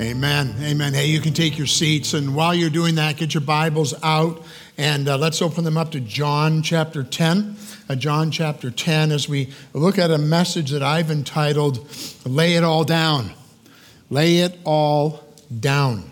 Amen. Amen. Hey, you can take your seats. And while you're doing that, get your Bibles out and uh, let's open them up to John chapter 10. Uh, John chapter 10, as we look at a message that I've entitled, Lay It All Down. Lay It All Down.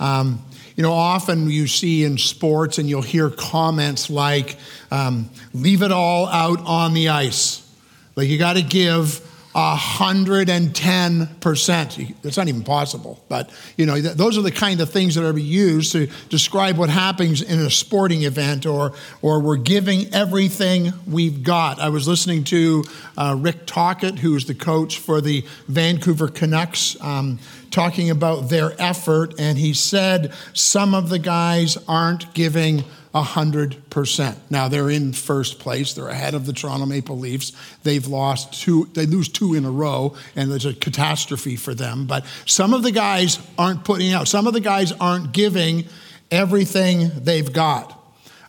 Um, you know, often you see in sports and you'll hear comments like, um, leave it all out on the ice. Like you got to give 110%. It's not even possible. But, you know, those are the kind of things that are used to describe what happens in a sporting event or, or we're giving everything we've got. I was listening to uh, Rick Tocchet, who is the coach for the Vancouver Canucks, um, talking about their effort. And he said some of the guys aren't giving 100%. Now they're in first place. They're ahead of the Toronto Maple Leafs. They've lost two, they lose two in a row, and there's a catastrophe for them. But some of the guys aren't putting out, some of the guys aren't giving everything they've got.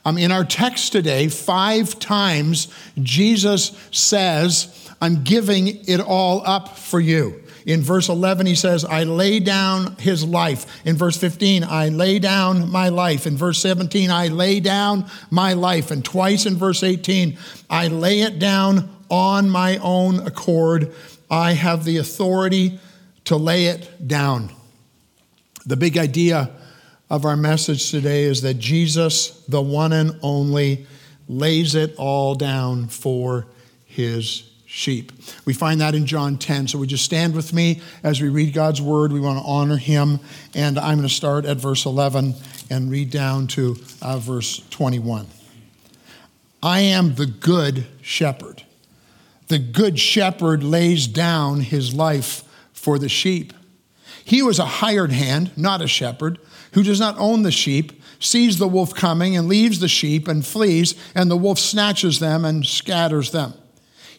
Um, in our text today, five times Jesus says, I'm giving it all up for you. In verse 11, he says, I lay down his life. In verse 15, I lay down my life. In verse 17, I lay down my life. And twice in verse 18, I lay it down on my own accord. I have the authority to lay it down. The big idea of our message today is that Jesus, the one and only, lays it all down for his sheep. We find that in John 10. So we just stand with me as we read God's word. We want to honor him. And I'm going to start at verse 11 and read down to uh, verse 21. I am the good shepherd. The good shepherd lays down his life for the sheep. He was a hired hand, not a shepherd, who does not own the sheep, sees the wolf coming and leaves the sheep and flees, and the wolf snatches them and scatters them.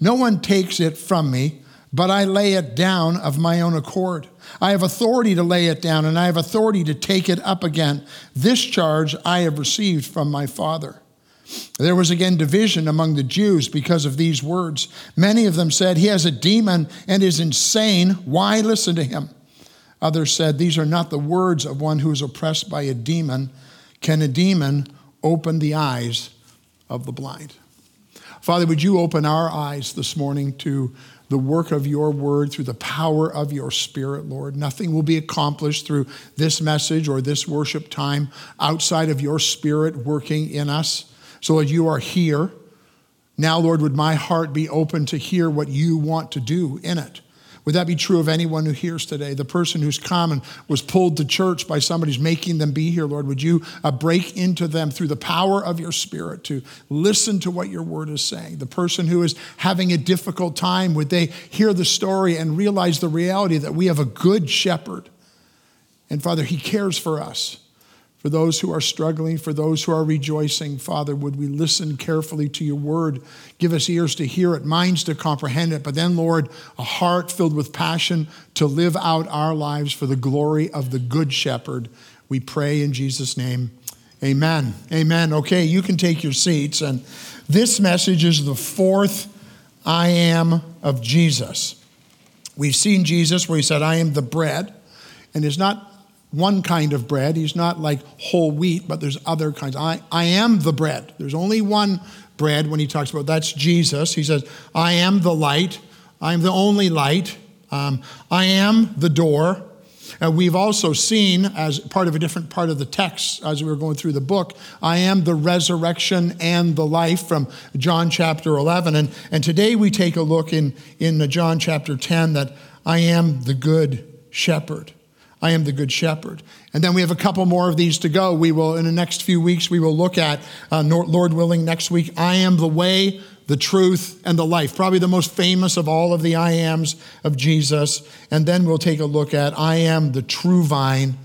No one takes it from me, but I lay it down of my own accord. I have authority to lay it down, and I have authority to take it up again. This charge I have received from my Father. There was again division among the Jews because of these words. Many of them said, He has a demon and is insane. Why listen to him? Others said, These are not the words of one who is oppressed by a demon. Can a demon open the eyes of the blind? Father, would you open our eyes this morning to the work of your word through the power of your spirit, Lord. Nothing will be accomplished through this message or this worship time outside of your spirit working in us. So, Lord, you are here. Now, Lord, would my heart be open to hear what you want to do in it? Would that be true of anyone who hears today? The person who's come and was pulled to church by somebody who's making them be here, Lord, would you uh, break into them through the power of your spirit to listen to what your word is saying? The person who is having a difficult time, would they hear the story and realize the reality that we have a good shepherd? And Father, he cares for us for those who are struggling, for those who are rejoicing. Father, would we listen carefully to your word? Give us ears to hear it, minds to comprehend it, but then, Lord, a heart filled with passion to live out our lives for the glory of the Good Shepherd. We pray in Jesus' name. Amen. Amen. Okay, you can take your seats. And this message is the fourth I am of Jesus. We've seen Jesus where he said, I am the bread. And it's not one kind of bread. He's not like whole wheat, but there's other kinds. I, I am the bread. There's only one bread when he talks about that's Jesus. He says, I am the light. I am the only light. Um, I am the door. Uh, we've also seen, as part of a different part of the text as we were going through the book, I am the resurrection and the life from John chapter 11. And, and today we take a look in, in John chapter 10 that I am the good shepherd. I am the good shepherd. And then we have a couple more of these to go. We will, in the next few weeks, we will look at, uh, Lord willing, next week, I am the way, the truth, and the life. Probably the most famous of all of the I ams of Jesus. And then we'll take a look at I am the true vine.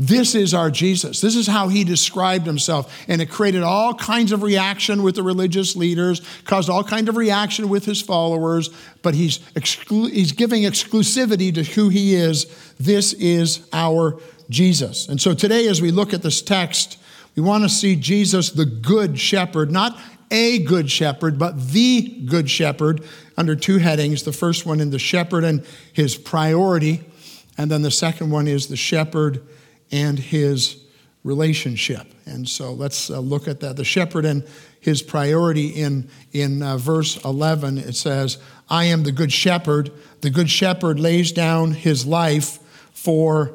This is our Jesus. This is how he described himself. And it created all kinds of reaction with the religious leaders, caused all kind of reaction with his followers, but he's, exclu- he's giving exclusivity to who he is. This is our Jesus. And so today, as we look at this text, we want to see Jesus, the good shepherd, not a good shepherd, but the good shepherd, under two headings. The first one in the shepherd and his priority, and then the second one is the shepherd and his relationship. And so let's uh, look at that. The shepherd and his priority in, in uh, verse 11, it says, I am the good shepherd. The good shepherd lays down his life for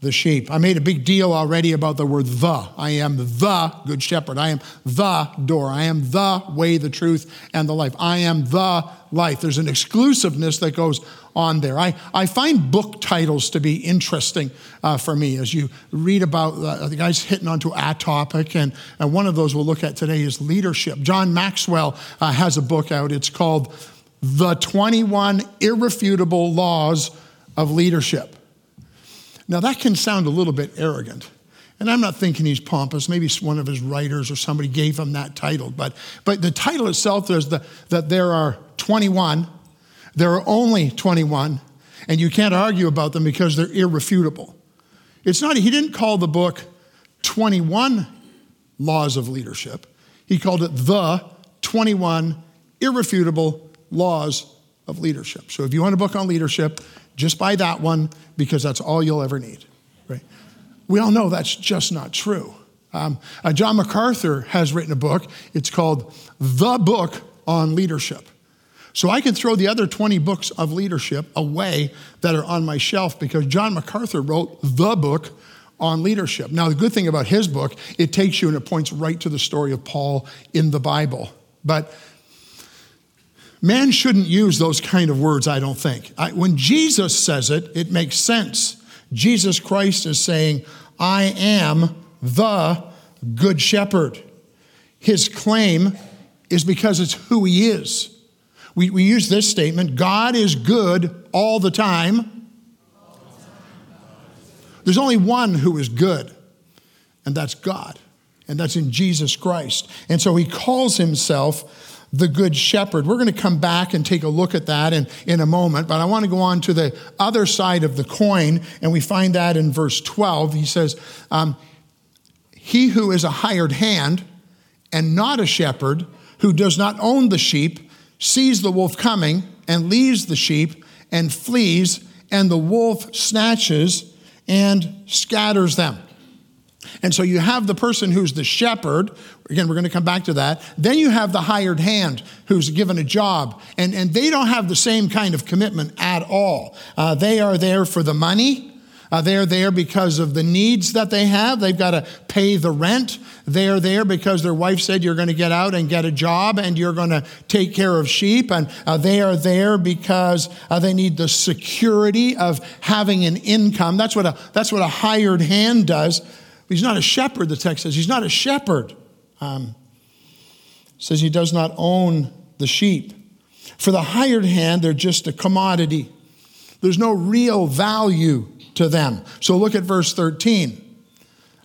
the sheep. I made a big deal already about the word the. I am the good shepherd. I am the door. I am the way, the truth, and the life. I am the life. There's an exclusiveness that goes on there. I, I find book titles to be interesting uh, for me as you read about uh, the guys hitting onto a topic, and, and one of those we'll look at today is leadership. John Maxwell uh, has a book out. It's called The 21 Irrefutable Laws of Leadership. Now, that can sound a little bit arrogant. And I'm not thinking he's pompous. Maybe one of his writers or somebody gave him that title. But, but the title itself is the, that there are 21, there are only 21, and you can't argue about them because they're irrefutable. It's not, he didn't call the book 21 Laws of Leadership, he called it The 21 Irrefutable Laws of Leadership. So if you want a book on leadership, just buy that one because that's all you'll ever need. Right? We all know that's just not true. Um, uh, John MacArthur has written a book. It's called The Book on Leadership. So I can throw the other 20 books of leadership away that are on my shelf because John MacArthur wrote the book on leadership. Now, the good thing about his book, it takes you and it points right to the story of Paul in the Bible. But Man shouldn't use those kind of words, I don't think. I, when Jesus says it, it makes sense. Jesus Christ is saying, I am the good shepherd. His claim is because it's who he is. We, we use this statement God is good all the time. There's only one who is good, and that's God, and that's in Jesus Christ. And so he calls himself the Good Shepherd. We're going to come back and take a look at that in, in a moment, but I want to go on to the other side of the coin, and we find that in verse 12. He says, um, He who is a hired hand and not a shepherd, who does not own the sheep, sees the wolf coming and leaves the sheep and flees, and the wolf snatches and scatters them. And so you have the person who's the shepherd. Again, we're going to come back to that. Then you have the hired hand who's given a job. And, and they don't have the same kind of commitment at all. Uh, they are there for the money. Uh, they're there because of the needs that they have. They've got to pay the rent. They're there because their wife said you're going to get out and get a job and you're going to take care of sheep. And uh, they are there because uh, they need the security of having an income. That's what a, that's what a hired hand does. He's not a shepherd, the text says. He's not a shepherd. Um, says he does not own the sheep. For the hired hand, they're just a commodity. There's no real value to them. So look at verse 13.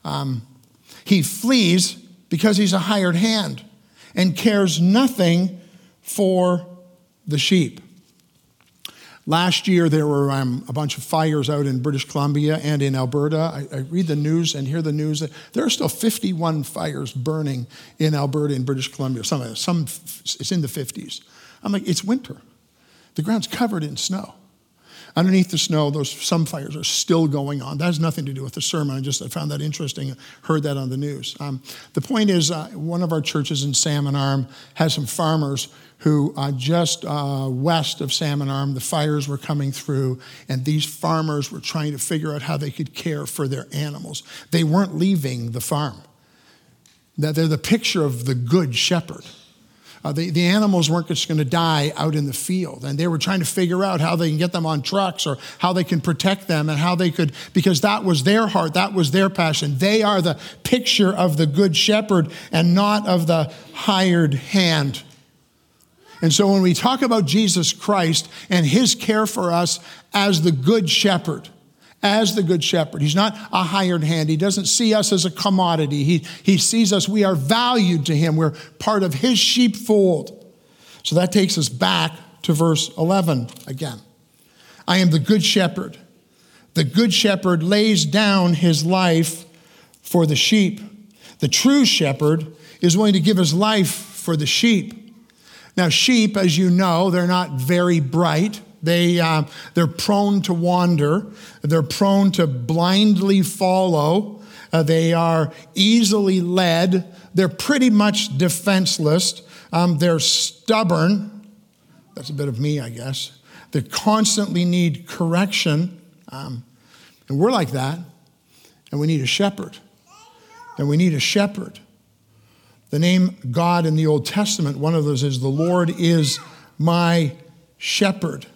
Um, he flees because he's a hired hand and cares nothing for the sheep. Last year, there were um, a bunch of fires out in British Columbia and in Alberta. I, I, read the news and hear the news that there are still 51 fires burning in Alberta and British Columbia. Some, some it's in the 50s. I'm like, it's winter. The ground's covered in snow. Underneath the snow, those some fires are still going on. That has nothing to do with the sermon. I just I found that interesting. Heard that on the news. Um, the point is, uh, one of our churches in Salmon Arm has some farmers who uh, just uh, west of Salmon Arm, the fires were coming through, and these farmers were trying to figure out how they could care for their animals. They weren't leaving the farm. That they're the picture of the good shepherd. Uh, the, the animals weren't just going to die out in the field. And they were trying to figure out how they can get them on trucks or how they can protect them and how they could, because that was their heart, that was their passion. They are the picture of the good shepherd and not of the hired hand And so when we talk about Jesus Christ and his care for us as the good shepherd, as the good shepherd, he's not a hired hand. He doesn't see us as a commodity. He, he sees us, we are valued to him. We're part of his sheepfold. So that takes us back to verse 11 again. I am the good shepherd. The good shepherd lays down his life for the sheep. The true shepherd is willing to give his life for the sheep. Now, sheep, as you know, they're not very bright. They, uh, they're prone to wander. They're prone to blindly follow. Uh, they are easily led. They're pretty much defenseless. Um, they're stubborn. That's a bit of me, I guess. They constantly need correction. Um, and we're like that. And we need a shepherd. And we need a shepherd. The name God in the Old Testament, one of those is the Lord is my shepherd.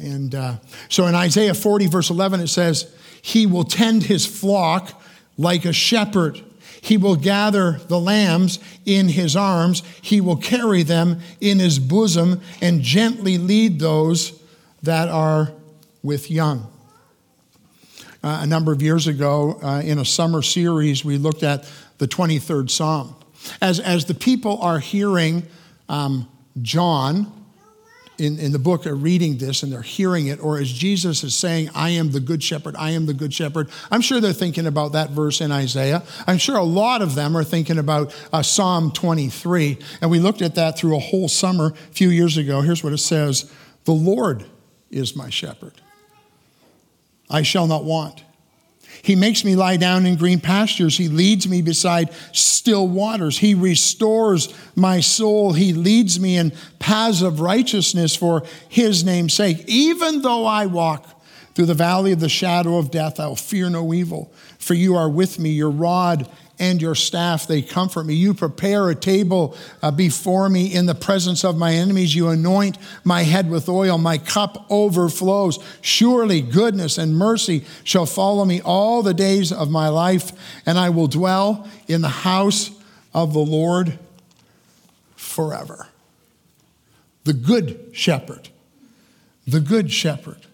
And uh, so in Isaiah 40, verse 11, it says, He will tend his flock like a shepherd. He will gather the lambs in his arms. He will carry them in his bosom and gently lead those that are with young. Uh, a number of years ago, uh, in a summer series, we looked at the 23rd Psalm. As, as the people are hearing um, John in, in the book are reading this and they're hearing it, or as Jesus is saying, I am the good shepherd, I am the good shepherd, I'm sure they're thinking about that verse in Isaiah. I'm sure a lot of them are thinking about uh, Psalm 23. And we looked at that through a whole summer a few years ago. Here's what it says The Lord is my shepherd. I shall not want. He makes me lie down in green pastures. He leads me beside still waters. He restores my soul. He leads me in paths of righteousness for his name's sake. Even though I walk through the valley of the shadow of death, I'll fear no evil, for you are with me. Your rod and your staff, they comfort me. You prepare a table uh, before me in the presence of my enemies. You anoint my head with oil. My cup overflows. Surely goodness and mercy shall follow me all the days of my life, and I will dwell in the house of the Lord forever. The good shepherd. The good shepherd.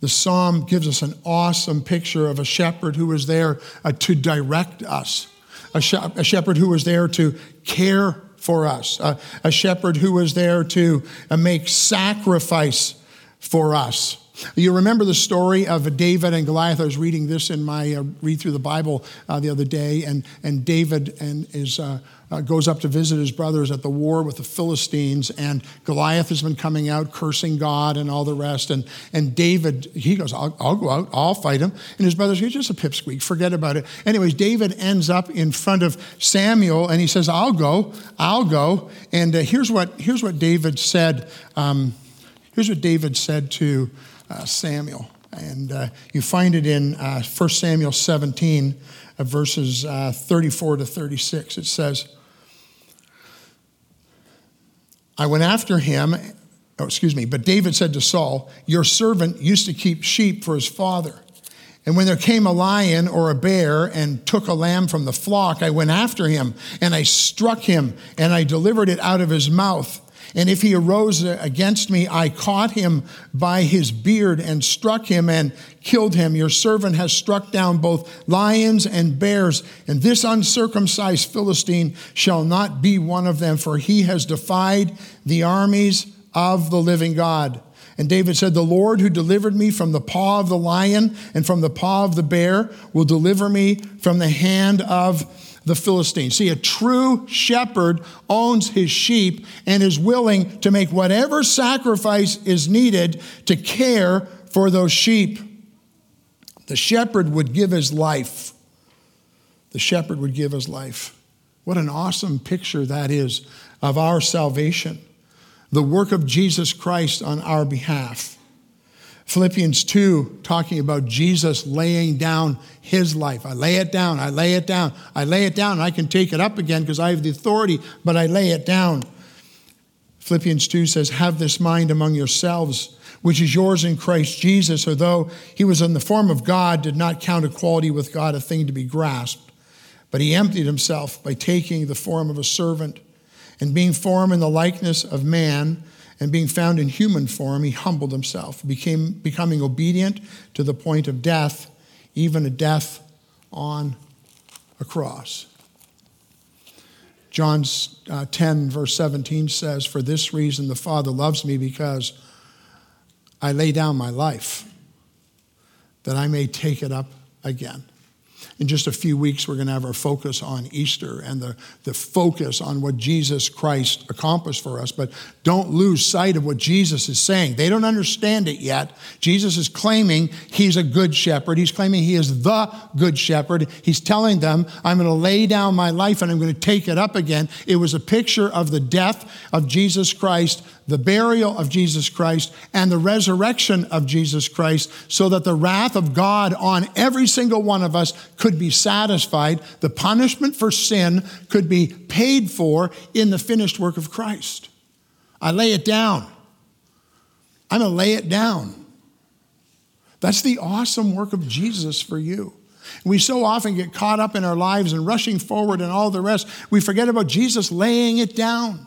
The psalm gives us an awesome picture of a shepherd who was there uh, to direct us, a, sh- a, shepherd who was there to care for us, uh, a shepherd who was there to uh, make sacrifice for us. You remember the story of David and Goliath. I was reading this in my uh, read through the Bible uh, the other day, and, and David and is, uh, uh, goes up to visit his brothers at the war with the Philistines, and Goliath has been coming out cursing God and all the rest. And, and David, he goes, I'll, I'll go out, I'll fight him. And his brothers, he's just a pipsqueak, forget about it. Anyways, David ends up in front of Samuel, and he says, I'll go, I'll go. And uh, here's, what, here's what David said. Um, here's what David said to Samuel. And uh, you find it in uh, 1 Samuel 17, uh, verses uh, 34 to 36. It says, I went after him, oh, excuse me, but David said to Saul, Your servant used to keep sheep for his father. And when there came a lion or a bear and took a lamb from the flock, I went after him and I struck him and I delivered it out of his mouth. And if he arose against me, I caught him by his beard and struck him and killed him. Your servant has struck down both lions and bears, and this uncircumcised Philistine shall not be one of them, for he has defied the armies of the living God. And David said, The Lord who delivered me from the paw of the lion and from the paw of the bear will deliver me from the hand of the Philistines. See, a true shepherd owns his sheep and is willing to make whatever sacrifice is needed to care for those sheep. The shepherd would give his life. The shepherd would give his life. What an awesome picture that is of our salvation, the work of Jesus Christ on our behalf. Philippians 2, talking about Jesus laying down his life. I lay it down, I lay it down, I lay it down, I can take it up again because I have the authority, but I lay it down. Philippians 2 says, Have this mind among yourselves, which is yours in Christ Jesus, who though he was in the form of God, did not count equality with God a thing to be grasped, but he emptied himself by taking the form of a servant And being formed in the likeness of man, and being found in human form, he humbled himself, became, becoming obedient to the point of death, even a death on a cross. John uh, 10, verse 17 says, For this reason the Father loves me because I lay down my life that I may take it up again in just a few weeks, we're going to have our focus on Easter and the, the focus on what Jesus Christ accomplished for us. But don't lose sight of what Jesus is saying. They don't understand it yet. Jesus is claiming he's a good shepherd. He's claiming he is the good shepherd. He's telling them, I'm going to lay down my life and I'm going to take it up again. It was a picture of the death of Jesus Christ the burial of Jesus Christ and the resurrection of Jesus Christ so that the wrath of God on every single one of us could be satisfied. The punishment for sin could be paid for in the finished work of Christ. I lay it down. I'm going to lay it down. That's the awesome work of Jesus for you. We so often get caught up in our lives and rushing forward and all the rest. We forget about Jesus laying it down.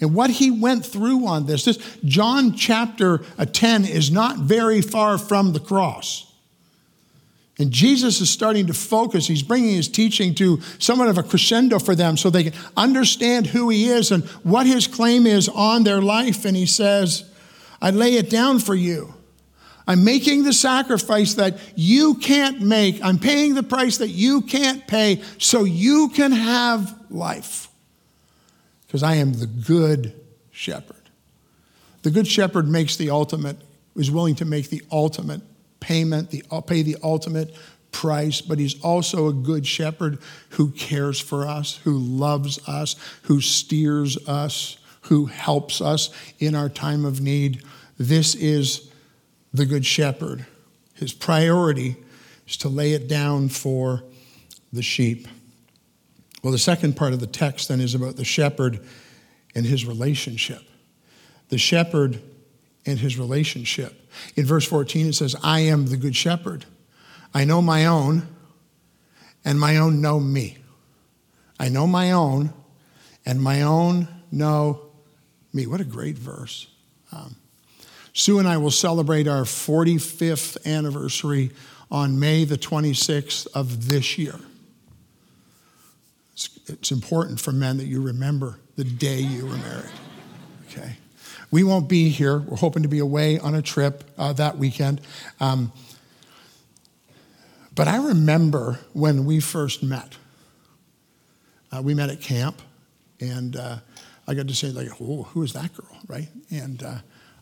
And what he went through on this, this John chapter uh, 10 is not very far from the cross. And Jesus is starting to focus. He's bringing his teaching to somewhat of a crescendo for them so they can understand who he is and what his claim is on their life. And he says, I lay it down for you. I'm making the sacrifice that you can't make. I'm paying the price that you can't pay so you can have life because I am the good shepherd. The good shepherd makes the ultimate, is willing to make the ultimate payment, the, uh, pay the ultimate price, but he's also a good shepherd who cares for us, who loves us, who steers us, who helps us in our time of need. This is the good shepherd. His priority is to lay it down for the sheep. Well, the second part of the text then is about the shepherd and his relationship. The shepherd and his relationship. In verse 14, it says, I am the good shepherd. I know my own, and my own know me. I know my own, and my own know me. What a great verse. Um, Sue and I will celebrate our 45th anniversary on May the 26th of this year. It's, it's important for men that you remember the day you were married. We won't be here. We're hoping to be away on a trip uh, that weekend. Um, but I remember when we first met. Uh, we met at camp, and uh, I got to say, like, oh, who is that girl, right? And uh,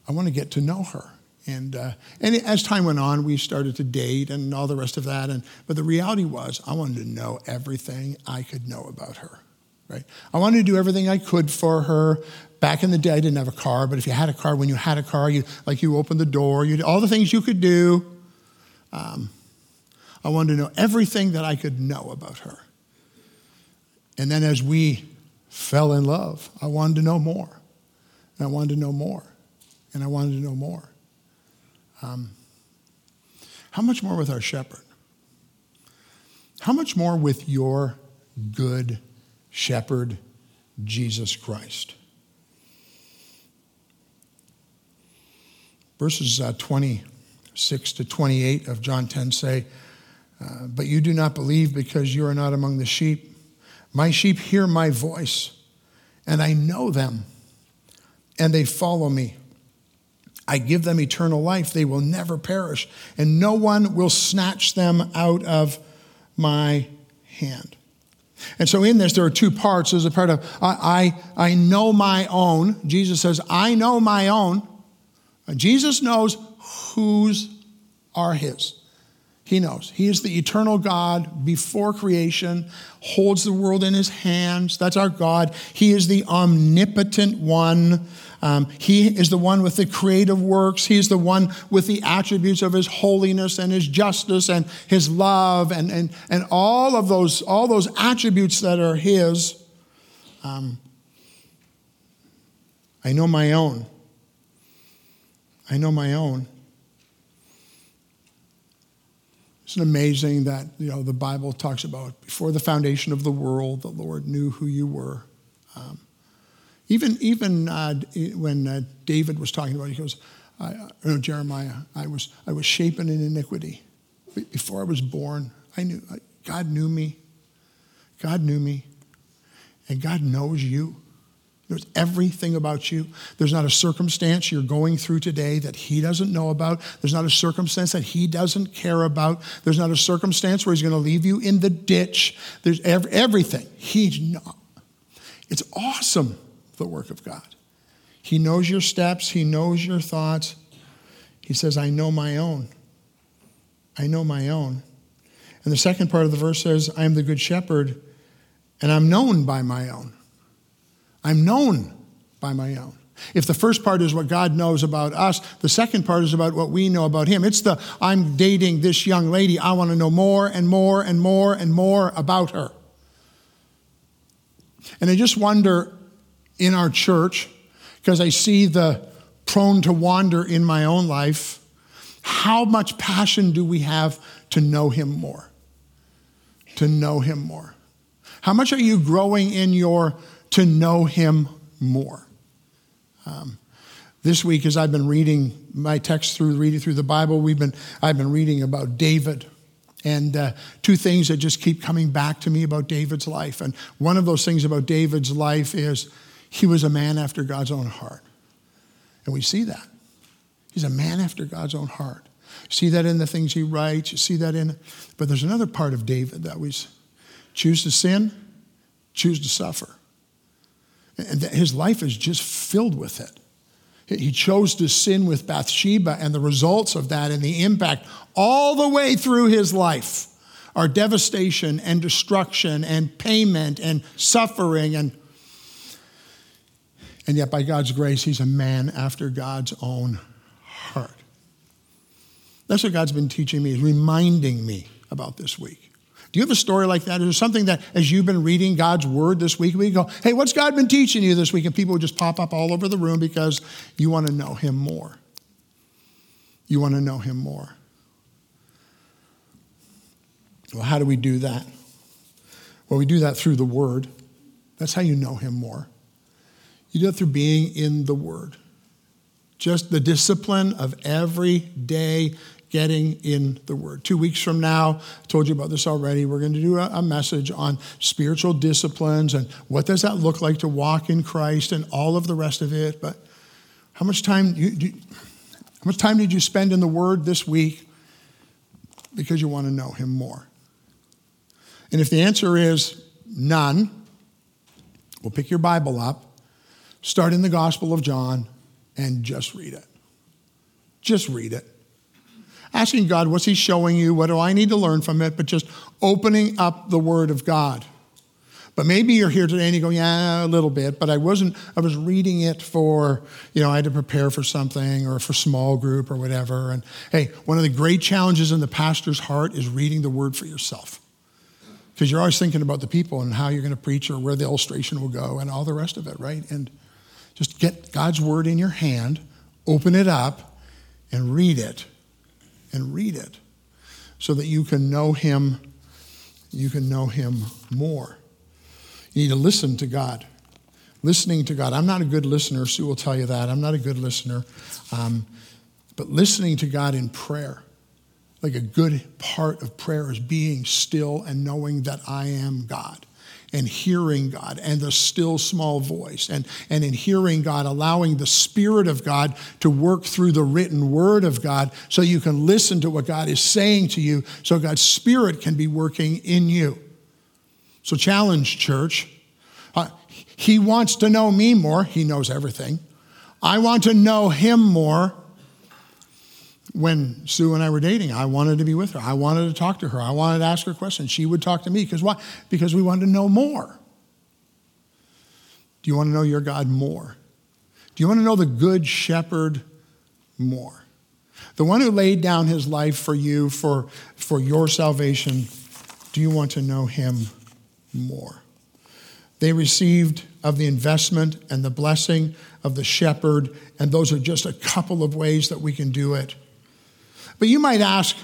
I want to get to know her. And, uh, and as time went on, we started to date and all the rest of that. And, but the reality was, I wanted to know everything I could know about her. Right? I wanted to do everything I could for her. Back in the day, I didn't have a car, but if you had a car, when you had a car, you like you opened the door, you all the things you could do. Um, I wanted to know everything that I could know about her. And then as we fell in love, I wanted to know more. And I wanted to know more. And I wanted to know more. Um, how much more with our shepherd? How much more with your good shepherd, Jesus Christ? Verses uh, 26 to 28 of John 10 say, uh, But you do not believe because you are not among the sheep. My sheep hear my voice, and I know them, and they follow me. I give them eternal life. They will never perish, and no one will snatch them out of my hand. And so, in this, there are two parts. There's a part of I, I, I know my own. Jesus says, I know my own. Jesus knows whose are his. He knows. He is the eternal God before creation, holds the world in his hands. That's our God. He is the omnipotent one. Um, he is the one with the creative works. He's the one with the attributes of his holiness and his justice and his love and, and, and all of those, all those attributes that are his. Um, I know my own. I know my own. Isn't amazing that you know the Bible talks about before the foundation of the world, the Lord knew who you were. Um, Even, even uh, when uh, David was talking about it, he goes, I, no, Jeremiah, I was, I was shapen in iniquity. Before I was born, I knew, God knew me. God knew me. And God knows you. There's everything about you. There's not a circumstance you're going through today that He doesn't know about. There's not a circumstance that He doesn't care about. There's not a circumstance where He's going to leave you in the ditch. There's everything. He's not. It's awesome, the work of God. He knows your steps, He knows your thoughts. He says, I know my own. I know my own. And the second part of the verse says, I am the good shepherd, and I'm known by my own. I'm known by my own. If the first part is what God knows about us, the second part is about what we know about Him. It's the I'm dating this young lady. I want to know more and more and more and more about her. And I just wonder in our church, because I see the prone to wander in my own life, how much passion do we have to know Him more? To know Him more. How much are you growing in your to know Him more. Um, this week, as I've been reading my text through, reading through the Bible, we've been, I've been reading about David. And uh, two things that just keep coming back to me about David's life. And one of those things about David's life is he was a man after God's own heart. And we see that. He's a man after God's own heart. see that in the things he writes, you see that in, but there's another part of David that we choose to sin, choose to suffer. And his life is just filled with it. He chose to sin with Bathsheba, and the results of that and the impact all the way through his life are devastation and destruction and payment and suffering. And, and yet, by God's grace, he's a man after God's own heart. That's what God's been teaching me, reminding me about this week. Do you have a story like that? Is there something that, as you've been reading God's word this week, we go, hey, what's God been teaching you this week? And people would just pop up all over the room because you want to know Him more. You want to know Him more. Well, how do we do that? Well, we do that through the Word. That's how you know Him more. You do it through being in the Word. Just the discipline of every day getting in the Word. Two weeks from now, I told you about this already, we're going to do a, a message on spiritual disciplines and what does that look like to walk in Christ and all of the rest of it. But how much time you, do, how much time did you spend in the Word this week because you want to know Him more? And if the answer is none, we'll pick your Bible up, start in the Gospel of John, and just read it. Just read it asking God, what's He showing you? What do I need to learn from it? But just opening up the Word of God. But maybe you're here today and you go, yeah, a little bit, but I wasn't, I was reading it for, you know, I had to prepare for something or for small group or whatever. And hey, one of the great challenges in the pastor's heart is reading the word for yourself. Because you're always thinking about the people and how you're going to preach or where the illustration will go and all the rest of it, right? And just get God's word in your hand, open it up, and read it and read it so that you can know him you can know him more. You need to listen to god. Listening to god. I'm not a good listener. Sue will tell you that. I'm not a good listener. Um, but listening to god in prayer like a good part of prayer is being still and knowing that i am god and hearing God and the still small voice. And, and in hearing God, allowing the Spirit of God to work through the written word of God so you can listen to what God is saying to you so God's Spirit can be working in you. So, challenge, church. Uh, he wants to know me more. He knows everything. I want to know him more when Sue and I were dating, I wanted to be with her. I wanted to talk to her. I wanted to ask her questions. She would talk to me. Because why? Because we wanted to know more. Do you want to know your God more? Do you want to know the good shepherd more? The one who laid down his life for you, for, for your salvation, do you want to know him more? They received of the investment and the blessing of the shepherd, and those are just a couple of ways that we can do it. But you might ask,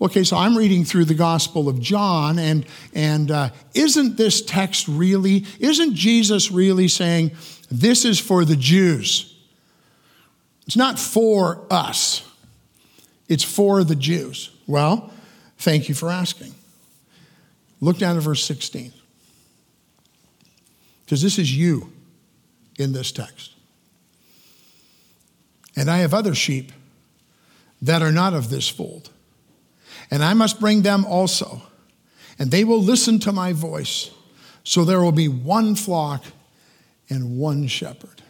okay, so I'm reading through the Gospel of John, and, and uh, isn't this text really, isn't Jesus really saying, This is for the Jews. It's not for us, it's for the Jews. Well, thank you for asking. Look down to verse 16. Because this is you in this text. And I have other sheep that are not of this fold. And I must bring them also. And they will listen to my voice. So there will be one flock and one shepherd.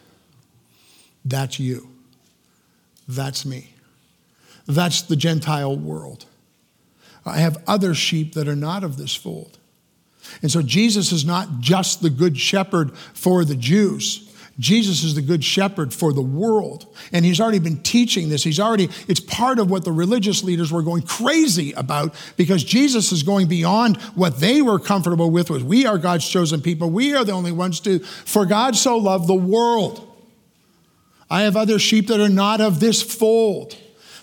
That's you. That's me. That's the Gentile world. I have other sheep that are not of this fold. And so Jesus is not just the good shepherd for the Jews. Jesus is the good shepherd for the world. And he's already been teaching this. He's already, it's part of what the religious leaders were going crazy about because Jesus is going beyond what they were comfortable with was we are God's chosen people. We are the only ones to, for God so loved the world. I have other sheep that are not of this fold.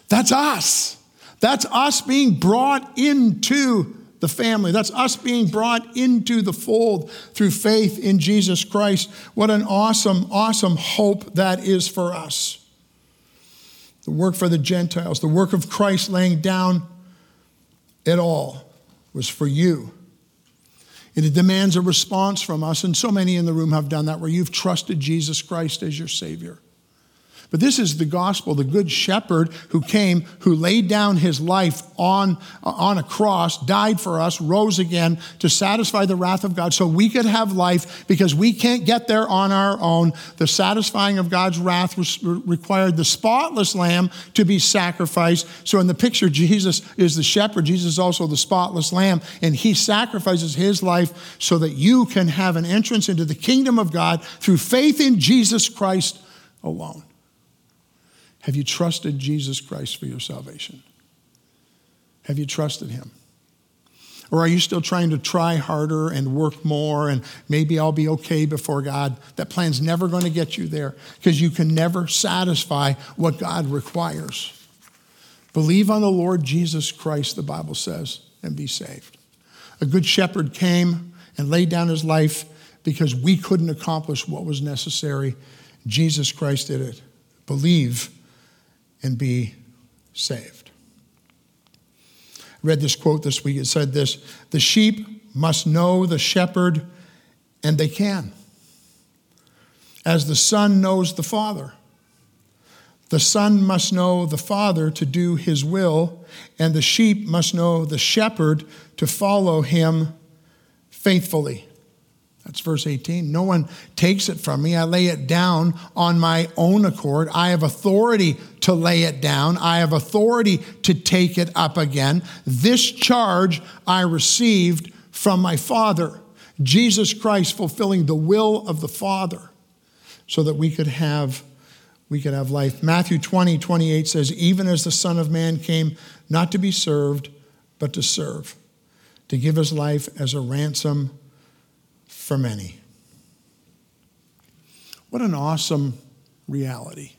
That's us. That's us being brought into the family. That's us being brought into the fold through faith in Jesus Christ. What an awesome, awesome hope that is for us. The work for the Gentiles, the work of Christ laying down it all was for you. And it demands a response from us, and so many in the room have done that where you've trusted Jesus Christ as your Savior. But this is the gospel, the good shepherd who came, who laid down his life on, on a cross, died for us, rose again to satisfy the wrath of God so we could have life because we can't get there on our own. The satisfying of God's wrath required the spotless lamb to be sacrificed. So in the picture, Jesus is the shepherd, Jesus is also the spotless lamb, and he sacrifices his life so that you can have an entrance into the kingdom of God through faith in Jesus Christ alone. Have you trusted Jesus Christ for your salvation? Have you trusted Him? Or are you still trying to try harder and work more and maybe I'll be okay before God? That plan's never going to get you there because you can never satisfy what God requires. Believe on the Lord Jesus Christ, the Bible says, and be saved. A good shepherd came and laid down his life because we couldn't accomplish what was necessary. Jesus Christ did it. Believe and be saved. I read this quote this week. It said this The sheep must know the shepherd, and they can, as the Son knows the Father. The Son must know the Father to do his will, and the sheep must know the shepherd to follow him faithfully. That's verse 18. No one takes it from me. I lay it down on my own accord. I have authority to lay it down. I have authority to take it up again. This charge I received from my Father, Jesus Christ fulfilling the will of the Father so that we could have we could have life. Matthew 20, 28 says, Even as the Son of Man came not to be served, but to serve, to give his life as a ransom for many. What an awesome reality.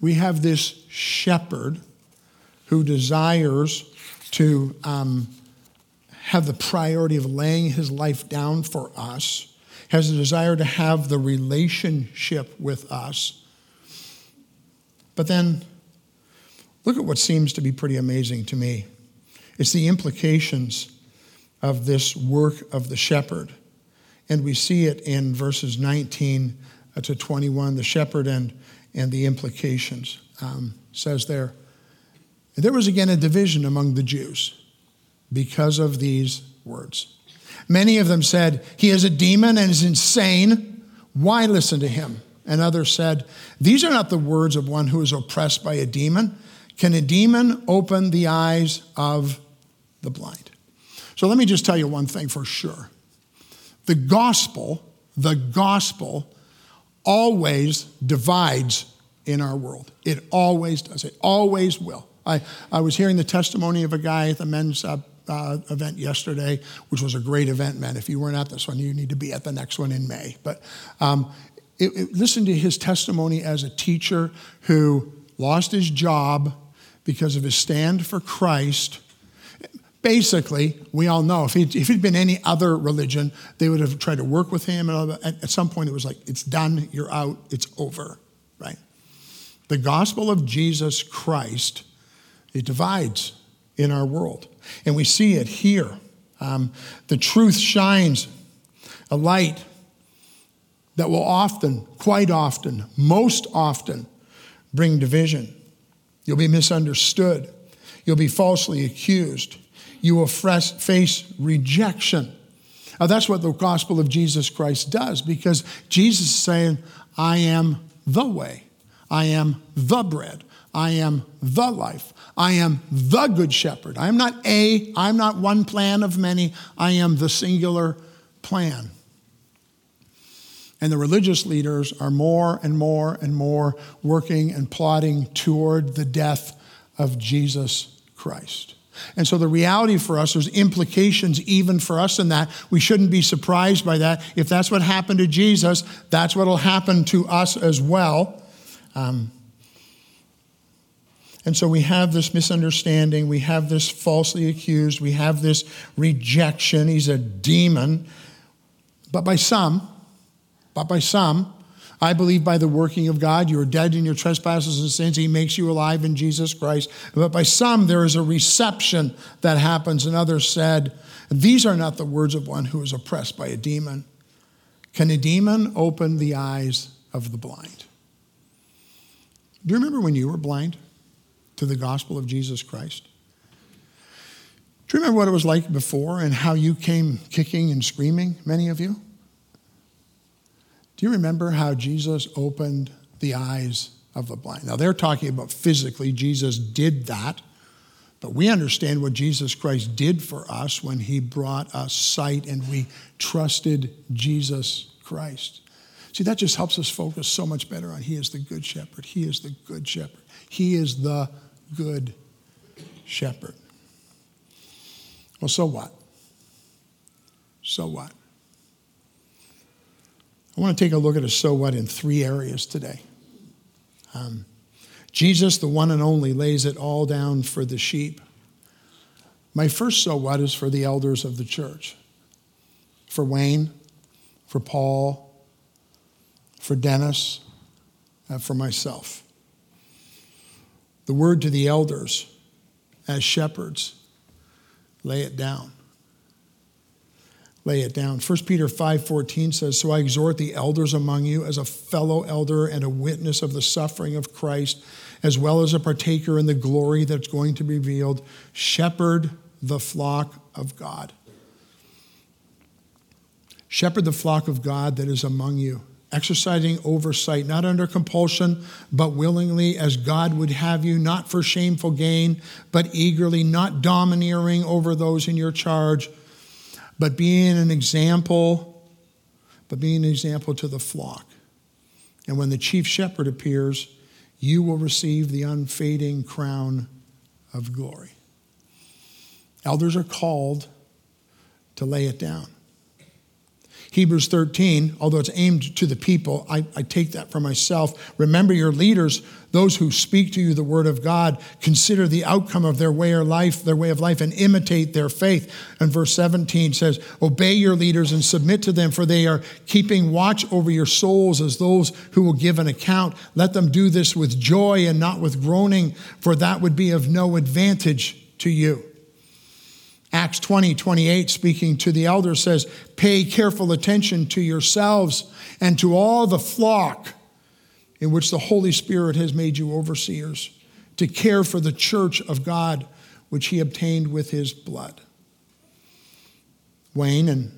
We have this shepherd who desires to um, have the priority of laying his life down for us, has a desire to have the relationship with us. But then, look at what seems to be pretty amazing to me it's the implications of this work of the shepherd. And we see it in verses 19 uh, to 21, the shepherd and, and the implications. Um, says there, there was again a division among the Jews because of these words. Many of them said, He is a demon and is insane. Why listen to him? And others said, These are not the words of one who is oppressed by a demon. Can a demon open the eyes of the blind? So let me just tell you one thing for sure the gospel, the gospel always divides in our world. It always does. It always will. I, I was hearing the testimony of a guy at the men's uh, uh, event yesterday, which was a great event, man. If you weren't at this one, you need to be at the next one in May. But um, it, it, listen to his testimony as a teacher who lost his job because of his stand for Christ basically, we all know if, he, if he'd been any other religion, they would have tried to work with him. And at, at some point, it was like, it's done, you're out, it's over, right? The gospel of Jesus Christ, it divides in our world. And we see it here. Um, the truth shines a light that will often, quite often, most often, bring division. You'll be misunderstood. You'll be falsely accused. You will face rejection. Now, that's what the gospel of Jesus Christ does because Jesus is saying, I am the way, I am the bread, I am the life, I am the good shepherd. I am not a, I'm not one plan of many, I am the singular plan. And the religious leaders are more and more and more working and plotting toward the death of Jesus Christ. And so the reality for us, there's implications even for us in that. We shouldn't be surprised by that. If that's what happened to Jesus, that's what will happen to us as well. Um, and so we have this misunderstanding, we have this falsely accused, we have this rejection. He's a demon. But by some, but by some, I believe by the working of God, you are dead in your trespasses and sins. He makes you alive in Jesus Christ. But by some, there is a reception that happens. And others said, These are not the words of one who is oppressed by a demon. Can a demon open the eyes of the blind? Do you remember when you were blind to the gospel of Jesus Christ? Do you remember what it was like before and how you came kicking and screaming, many of you? Do you remember how Jesus opened the eyes of the blind? Now, they're talking about physically, Jesus did that. But we understand what Jesus Christ did for us when he brought us sight and we trusted Jesus Christ. See, that just helps us focus so much better on He is the good shepherd. He is the good shepherd. He is the good shepherd. Well, so what? So what? I want to take a look at a so what in three areas today. Um, Jesus, the one and only, lays it all down for the sheep. My first so what is for the elders of the church for Wayne, for Paul, for Dennis, and for myself. The word to the elders as shepherds lay it down lay it down. 1 Peter 5:14 says, "So I exhort the elders among you as a fellow elder and a witness of the suffering of Christ, as well as a partaker in the glory that's going to be revealed, shepherd the flock of God." Shepherd the flock of God that is among you, exercising oversight, not under compulsion, but willingly, as God would have you, not for shameful gain, but eagerly, not domineering over those in your charge but being an example, but being an example to the flock. And when the chief shepherd appears, you will receive the unfading crown of glory. Elders are called to lay it down. Hebrews 13, although it's aimed to the people, I, I, take that for myself. Remember your leaders, those who speak to you the word of God, consider the outcome of their way of life, their way of life, and imitate their faith. And verse 17 says, Obey your leaders and submit to them, for they are keeping watch over your souls as those who will give an account. Let them do this with joy and not with groaning, for that would be of no advantage to you. Acts 20, 28, speaking to the elders, says, Pay careful attention to yourselves and to all the flock in which the Holy Spirit has made you overseers, to care for the church of God, which he obtained with his blood. Wayne and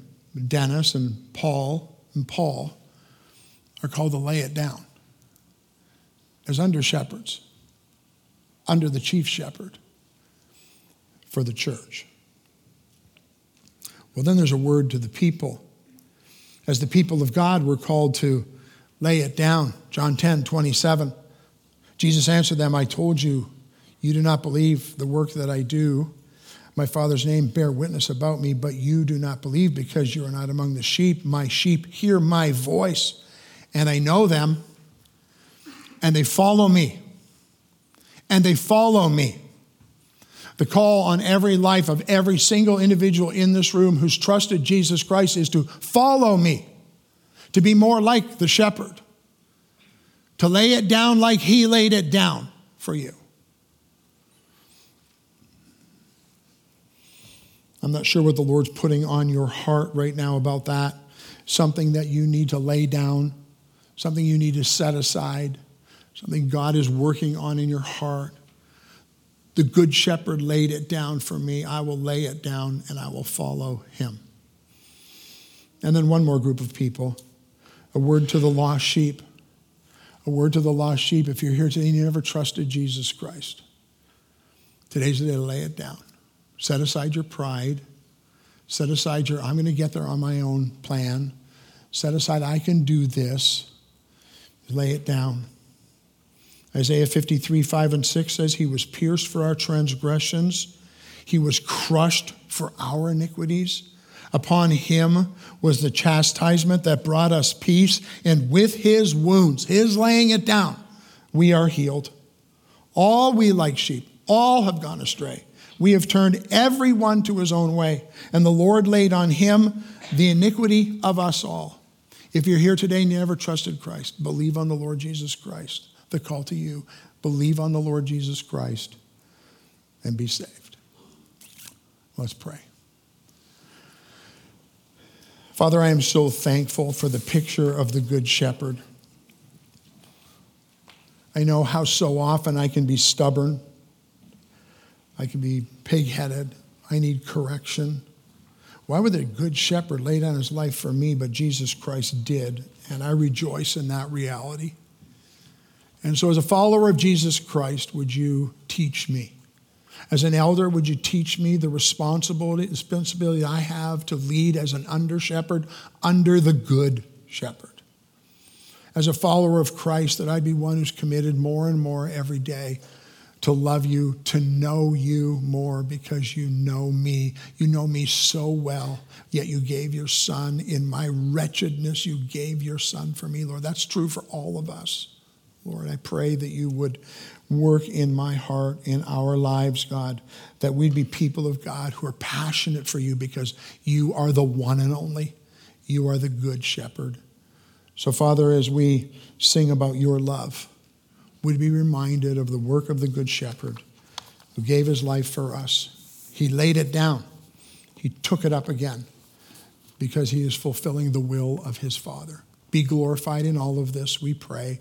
Dennis and Paul and Paul are called to lay it down as under shepherds, under the chief shepherd for the church. Well, then there's a word to the people. As the people of God, we're called to lay it down. John 10, 27. Jesus answered them, I told you, you do not believe the work that I do. My Father's name bear witness about me, but you do not believe because you are not among the sheep. My sheep hear my voice, and I know them, and they follow me. And they follow me. The call on every life of every single individual in this room who's trusted Jesus Christ is to follow me, to be more like the shepherd, to lay it down like he laid it down for you. I'm not sure what the Lord's putting on your heart right now about that. Something that you need to lay down, something you need to set aside, something God is working on in your heart. The Good Shepherd laid it down for me. I will lay it down and I will follow him. And then one more group of people a word to the lost sheep. A word to the lost sheep. If you're here today and you never trusted Jesus Christ, today's the day to lay it down. Set aside your pride. Set aside your, I'm going to get there on my own plan. Set aside, I can do this. Lay it down. Isaiah 53, 5 and 6 says, He was pierced for our transgressions, He was crushed for our iniquities. Upon Him was the chastisement that brought us peace, and with His wounds, His laying it down, we are healed. All we like sheep, all have gone astray. We have turned everyone to his own way, and the Lord laid on him the iniquity of us all. If you're here today and you never trusted Christ, believe on the Lord Jesus Christ. The call to you believe on the Lord Jesus Christ and be saved. Let's pray. Father, I am so thankful for the picture of the Good Shepherd. I know how so often I can be stubborn I can be pig headed. I need correction. Why would the good shepherd lay down his life for me, but Jesus Christ did? And I rejoice in that reality. And so, as a follower of Jesus Christ, would you teach me? As an elder, would you teach me the responsibility, responsibility I have to lead as an under shepherd under the good shepherd? As a follower of Christ, that I'd be one who's committed more and more every day to love you, to know you more because you know me. You know me so well, yet you gave your son. In my wretchedness, you gave your son for me, Lord. That's true for all of us. Lord, I pray that you would work in my heart, in our lives, God, that we'd be people of God who are passionate for you because you are the one and only. You are the good shepherd. So, Father, as we sing about your love, we'd be reminded of the work of the Good Shepherd who gave his life for us. He laid it down, he took it up again because he is fulfilling the will of his Father. Be glorified in all of this, we pray.